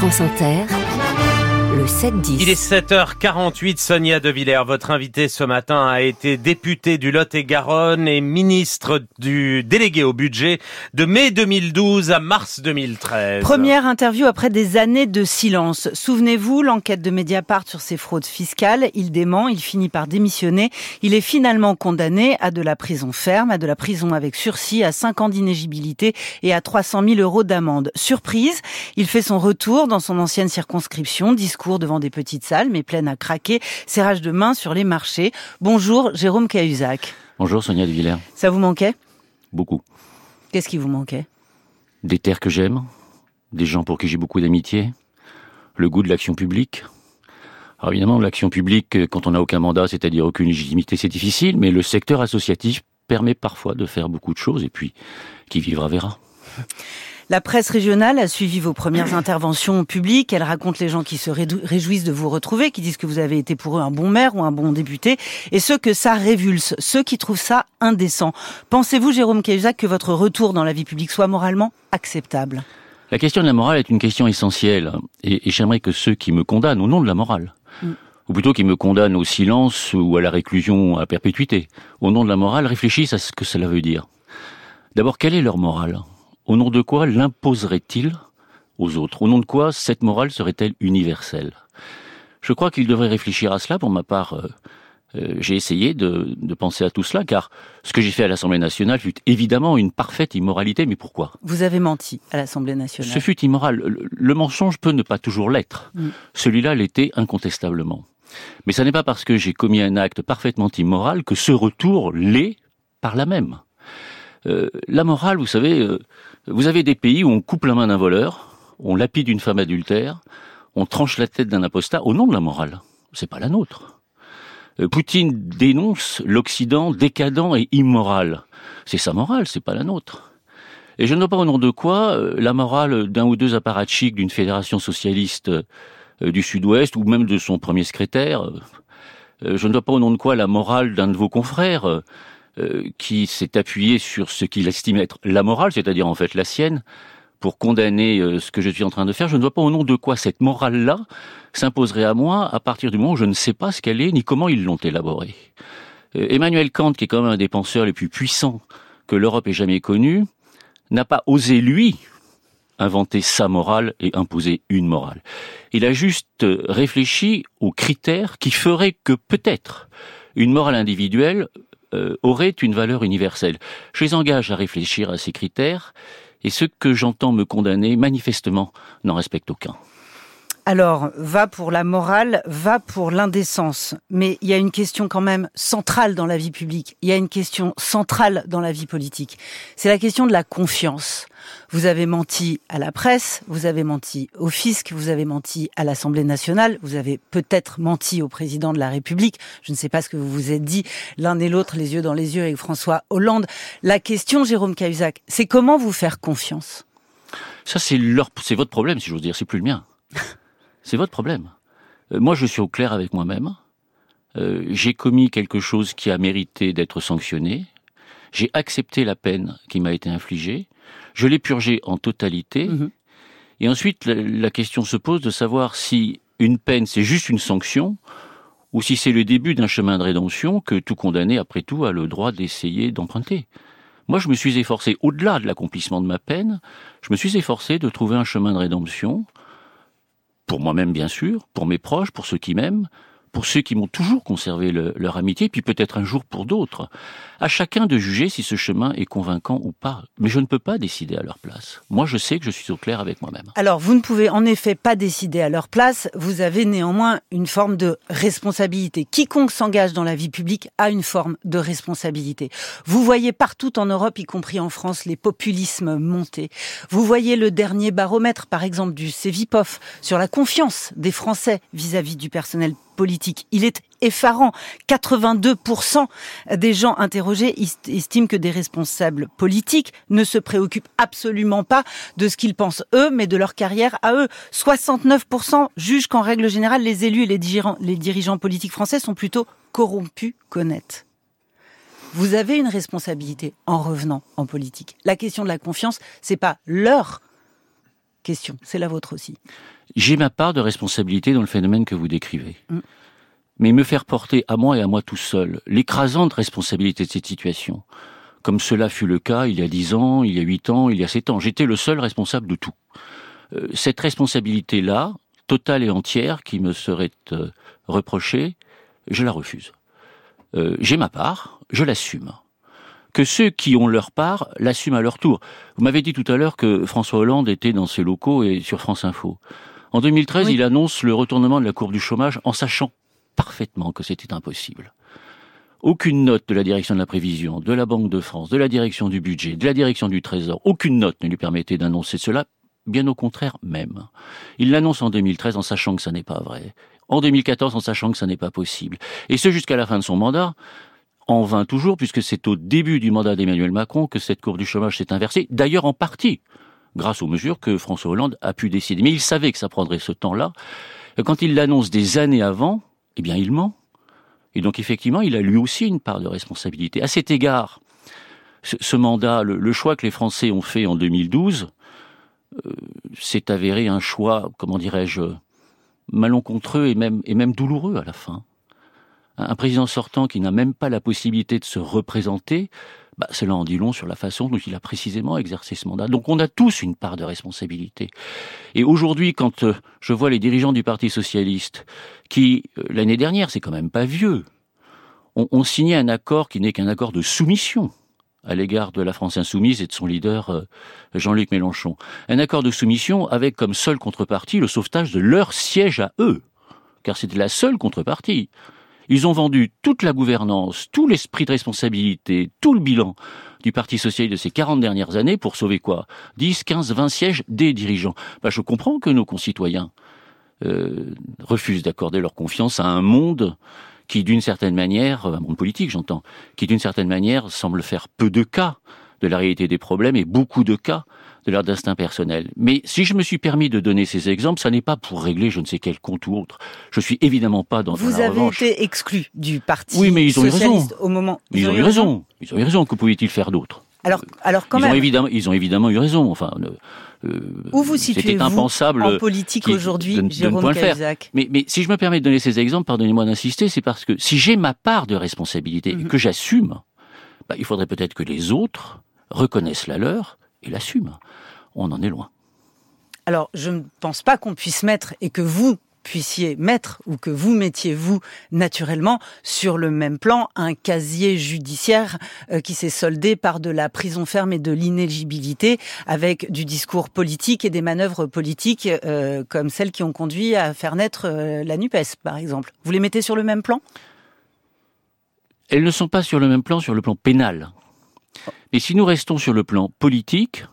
France Inter, le 7-10. Il est 7h48, Sonia De Villers. Votre invité ce matin a été député du Lot-et-Garonne et ministre du délégué au budget de mai 2012 à mars 2013. Première interview après des années de silence. Souvenez-vous, l'enquête de Mediapart sur ses fraudes fiscales. Il dément, il finit par démissionner. Il est finalement condamné à de la prison ferme, à de la prison avec sursis, à 5 ans d'inégibilité et à 300 000 euros d'amende. Surprise, il fait son retour dans son ancienne circonscription, discours devant des petites salles, mais pleines à craquer, serrage de main sur les marchés. Bonjour, Jérôme Cahuzac. Bonjour, Sonia de Villers. Ça vous manquait? Beaucoup. Qu'est-ce qui vous manquait? Des terres que j'aime, des gens pour qui j'ai beaucoup d'amitié, le goût de l'action publique. Alors évidemment, l'action publique, quand on n'a aucun mandat, c'est-à-dire aucune légitimité, c'est difficile, mais le secteur associatif permet parfois de faire beaucoup de choses, et puis qui vivra verra. La presse régionale a suivi vos premières interventions publiques. Elle raconte les gens qui se réjouissent de vous retrouver, qui disent que vous avez été pour eux un bon maire ou un bon député, et ceux que ça révulse, ceux qui trouvent ça indécent. Pensez-vous, Jérôme Cahuzac, que votre retour dans la vie publique soit moralement acceptable? La question de la morale est une question essentielle, et, j'aimerais que ceux qui me condamnent au nom de la morale, mm. ou plutôt qui me condamnent au silence ou à la réclusion à perpétuité, au nom de la morale, réfléchissent à ce que cela veut dire. D'abord, quelle est leur morale? Au nom de quoi l'imposerait-il aux autres? Au nom de quoi cette morale serait-elle universelle? Je crois qu'il devrait réfléchir à cela. Pour ma part, euh, euh, j'ai essayé de, penser à tout cela, car ce que j'ai fait à l'Assemblée nationale fut évidemment une parfaite immoralité. Mais pourquoi? Vous avez menti à l'Assemblée nationale. Ce fut immoral. Le, mensonge peut ne pas toujours l'être. Mm. Celui-là l'était incontestablement. Mais ce n'est pas parce que j'ai commis un acte parfaitement immoral que ce retour l'est par la même. Euh, la morale, vous savez, euh, vous avez des pays où on coupe la main d'un voleur, on lapide une femme adultère, on tranche la tête d'un apostat au nom de la morale. C'est pas la nôtre. Euh, Poutine dénonce l'Occident décadent et immoral. C'est sa morale, c'est pas la nôtre. Et je ne vois pas au nom de quoi la morale d'un ou deux apparatchiks d'une fédération socialiste du Sud-Ouest ou même de son premier secrétaire. Je ne vois pas au nom de quoi la morale d'un de vos confrères euh, qui s'est appuyé sur ce qu'il estime être la morale, c'est-à-dire en fait la sienne, pour condamner euh, ce que je suis en train de faire. Je ne vois pas au nom de quoi cette morale-là s'imposerait à moi à partir du moment où je ne sais pas ce qu'elle est ni comment ils l'ont élaborée. Euh, Emmanuel Kant, qui est quand même un des penseurs les plus puissants que l'Europe ait jamais connu, n'a pas osé, lui, inventer sa morale et imposer une morale. Il a juste réfléchi aux critères qui feraient que peut-être une morale individuelle euh, aurait une valeur universelle. Je les engage à réfléchir à ces critères, et ceux que j'entends me condamner, manifestement, n'en respectent aucun. Alors, va pour la morale, va pour l'indécence. Mais il y a une question quand même centrale dans la vie publique. Il y a une question centrale dans la vie politique. C'est la question de la confiance. Vous avez menti à la presse, vous avez menti au fisc, vous avez menti à l'Assemblée nationale, vous avez peut-être menti au président de la République. Je ne sais pas ce que vous vous êtes dit l'un et l'autre, les yeux dans les yeux avec François Hollande. La question, Jérôme Cahuzac, c'est comment vous faire confiance? Ça, c'est leur, c'est votre problème, si j'ose dire, c'est plus le mien. C'est votre problème. Euh, moi, je suis au clair avec moi-même. Euh, j'ai commis quelque chose qui a mérité d'être sanctionné. J'ai accepté la peine qui m'a été infligée. Je l'ai purgée en totalité. Mhm. Et ensuite, la, question se pose de savoir si une peine, c'est juste une sanction, ou si c'est le début d'un chemin de rédemption que tout condamné, après tout, a le droit d'essayer d'emprunter. Moi, je me suis efforcé, au-delà de l'accomplissement de ma peine, je me suis efforcé de trouver un chemin de rédemption pour moi-même bien sûr, pour mes proches, pour ceux qui m'aiment, pour ceux qui m'ont toujours conservé leur amitié, puis peut-être un jour pour d'autres. À chacun de juger si ce chemin est convaincant ou pas. Mais je ne peux pas décider à leur place. Moi, je sais que je suis au clair avec moi-même. Alors, vous ne pouvez en effet pas décider à leur place. Vous avez néanmoins une forme de responsabilité. Quiconque s'engage dans la vie publique a une forme de responsabilité. Vous voyez partout en Europe, y compris en France, les populismes monter. Vous voyez le dernier baromètre, par exemple, du CEVIPOF sur la confiance des Français vis-à-vis -vis du personnel Il est effarant. 82% des gens interrogés estiment que des responsables politiques ne se préoccupent absolument pas de ce qu'ils pensent eux, mais de leur carrière à eux. 69% jugent qu'en règle générale, les élus et les dirigeants, les dirigeants politiques français sont plutôt corrompus qu'honnêtes. Vous avez une responsabilité en revenant en politique. La question de la confiance, c'est pas leur question, c'est la vôtre aussi. J'ai ma part de responsabilité dans le phénomène que vous décrivez. Mm. Mais me faire porter à moi et à moi tout seul l'écrasante responsabilité de cette situation, comme cela fut le cas il y a dix ans, il y a huit ans, il y a sept ans, j'étais le seul responsable de tout. Euh, cette responsabilité-là, totale et entière, qui me serait euh, reprochée, je la refuse. Euh, j'ai ma part, je l'assume que ceux qui ont leur part l'assument à leur tour. Vous m'avez dit tout à l'heure que François Hollande était dans ses locaux et sur France Info. En 2013, il annonce le retournement de la courbe du chômage en sachant parfaitement que c'était impossible. Aucune note de la direction de la prévision, de la Banque de France, de la direction du budget, de la direction du Trésor, aucune note ne lui permettait d'annoncer cela, bien au contraire même. Il l'annonce en 2013 en sachant que ça n'est pas vrai. En 2014 en sachant que ça n'est pas possible. Et ce jusqu'à la fin de son mandat, en vain toujours, puisque c'est au début du mandat d'Emmanuel Macron que cette courbe du chômage s'est inversée, d'ailleurs en partie grâce aux mesures que François Hollande a pu décider. Mais il savait que ça prendrait ce temps-là. Quand il l'annonce des années avant, eh bien il ment. Et donc effectivement, il a lui aussi une part de responsabilité. À cet égard, ce, mandat, le, choix que les Français ont fait en 2012, euh, s'est avéré un choix, comment dirais-je, malencontreux et même, et même douloureux à la fin un président sortant qui n'a même pas la possibilité de se représenter, bah, cela en dit long sur la façon dont il a précisément exercé ce mandat. Donc on a tous une part de responsabilité. Et aujourd'hui, quand euh, je vois les dirigeants du Parti socialiste, qui euh, l'année dernière, c'est quand même pas vieux, ont, signé un accord qui n'est qu'un accord de soumission à l'égard de la France insoumise et de son leader euh, Jean-Luc Mélenchon. Un accord de soumission avec comme seule contrepartie le sauvetage de leur siège à eux, car c'était la seule contrepartie. Ils ont vendu toute la gouvernance, tout l'esprit de responsabilité, tout le bilan du Parti socialiste de ces 40 dernières années pour sauver quoi? 10, 15, 20 sièges des dirigeants. Bah, je comprends que nos concitoyens euh, refusent d'accorder leur confiance à un monde qui, d'une certaine manière, un monde politique j'entends, qui d'une certaine manière semble faire peu de cas de la réalité des problèmes et beaucoup de cas de leur destin personnel. Mais si je me suis permis de donner ces exemples, ça n'est pas pour régler je ne sais quel compte ou autre. Je suis évidemment pas dans Vous avez été exclu du parti oui, mais ils ont socialiste au moment. Ils, ont, eu raison. Ils ont eu raison. Que pouvait-il faire d'autre alors, alors quand ils même. Ont évidemment, ils ont évidemment eu raison. Enfin, euh, où vous situez impensable en politique aujourd'hui, Jérôme de, faire. Mais, mais si je me permets de donner ces exemples, pardonnez-moi d'insister, c'est parce que si j'ai ma part de responsabilité et mhm. que j'assume, bah, il faudrait peut-être que les autres reconnaissent la leur et l'assument on en est loin. Alors, je ne pense pas qu'on puisse mettre, et que vous puissiez mettre, ou que vous mettiez, vous, naturellement, sur le même plan, un casier judiciaire euh, qui s'est soldé par de la prison ferme et de l'inéligibilité, avec du discours politique et des manœuvres politiques euh, comme celles qui ont conduit à faire naître euh, la NUPES, par exemple. Vous les mettez sur le même plan? Elles ne sont pas sur le même plan sur le plan pénal. Et si nous restons sur le plan politique,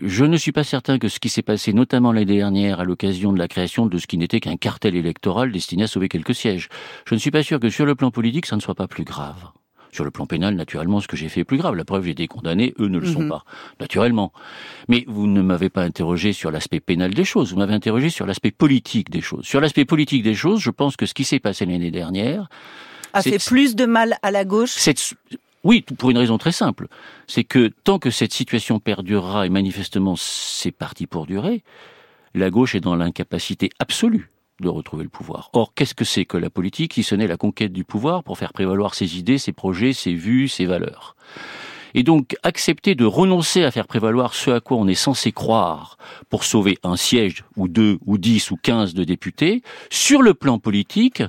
je ne suis pas certain que ce qui s'est passé notamment l'année dernière à l'occasion de la création de ce qui n'était qu'un cartel électoral destiné à sauver quelques sièges, je ne suis pas sûr que sur le plan politique ça ne soit pas plus grave. Sur le plan pénal, naturellement, ce que j'ai fait est plus grave. La preuve, j'ai été condamné, eux ne le sont mhm. pas, naturellement. Mais vous ne m'avez pas interrogé sur l'aspect pénal des choses, vous m'avez interrogé sur l'aspect politique des choses. Sur l'aspect politique des choses, je pense que ce qui s'est passé l'année dernière... A fait plus de mal à la gauche oui, pour une raison très simple. C'est que tant que cette situation perdurera, et manifestement c'est parti pour durer, la gauche est dans l'incapacité absolue de retrouver le pouvoir. Or, qu'est-ce que c'est que la politique si ce n'est la conquête du pouvoir pour faire prévaloir ses idées, ses projets, ses vues, ses valeurs? Et donc accepter de renoncer à faire prévaloir ce à quoi on est censé croire pour sauver un siège ou deux ou dix ou quinze de députés, sur le plan politique,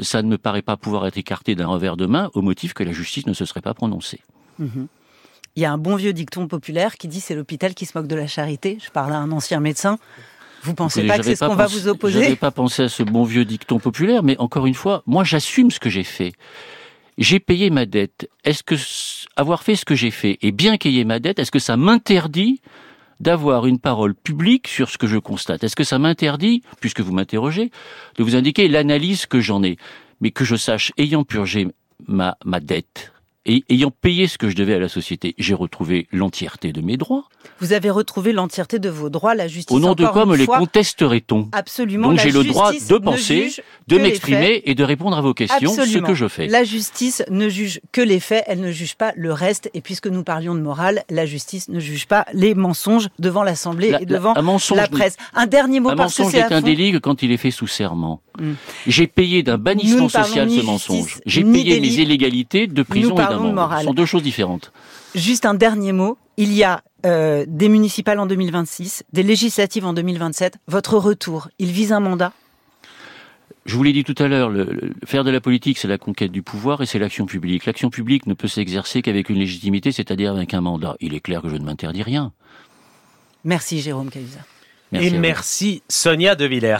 ça ne me paraît pas pouvoir être écarté d'un revers de main au motif que la justice ne se serait pas prononcée. Mhm. Il y a un bon vieux dicton populaire qui dit c'est l'hôpital qui se moque de la charité. Je parle à un ancien médecin. Vous pensez pas que c'est ce qu'on va vous opposer? Je n'avais pas pensé à ce bon vieux dicton populaire, mais encore une fois, moi j'assume ce que j'ai fait. J'ai payé ma dette. Est-ce que avoir fait ce que j'ai fait et bien payer ma dette, est-ce que ça m'interdit d'avoir une parole publique sur ce que je constate. Est-ce que ça m'interdit, puisque vous m'interrogez, de vous indiquer l'analyse que j'en ai, mais que je sache, ayant purgé ma, ma dette, et ayant payé ce que je devais à la société, j'ai retrouvé l'entièreté de mes droits. Vous avez retrouvé l'entièreté de vos droits, la justice. Au nom de quoi me les contesterait-on Absolument. Donc j'ai le droit de penser, de que m'exprimer et de répondre à vos questions, Absolument. ce que je fais. La justice ne juge que les faits, elle ne juge pas le reste. Et puisque nous parlions de morale, la justice ne juge pas les mensonges devant l'Assemblée La- et devant mensonge la presse. Un dernier mot Un parce que mensonge c'est est un délit que quand il est fait sous serment. Mm. J'ai payé d'un bannissement social ce mensonge. J'ai payé délit. mes illégalités de prison et parlons de d'amende. morale. Ce sont deux choses différentes. Juste un dernier mot. Il y a euh, des municipales en 2026, des législatives en 2027. Votre retour, il vise un mandat? Je vous l'ai dit tout à l'heure, le, le- faire de la politique, c'est la conquête du pouvoir et c'est l'action publique. L'action publique ne peut s'exercer qu'avec une légitimité, c'est-à-dire avec un mandat. Il est clair que je ne m'interdis rien. Merci Jérôme Cahuzac. Merci et merci Sonia De Villers.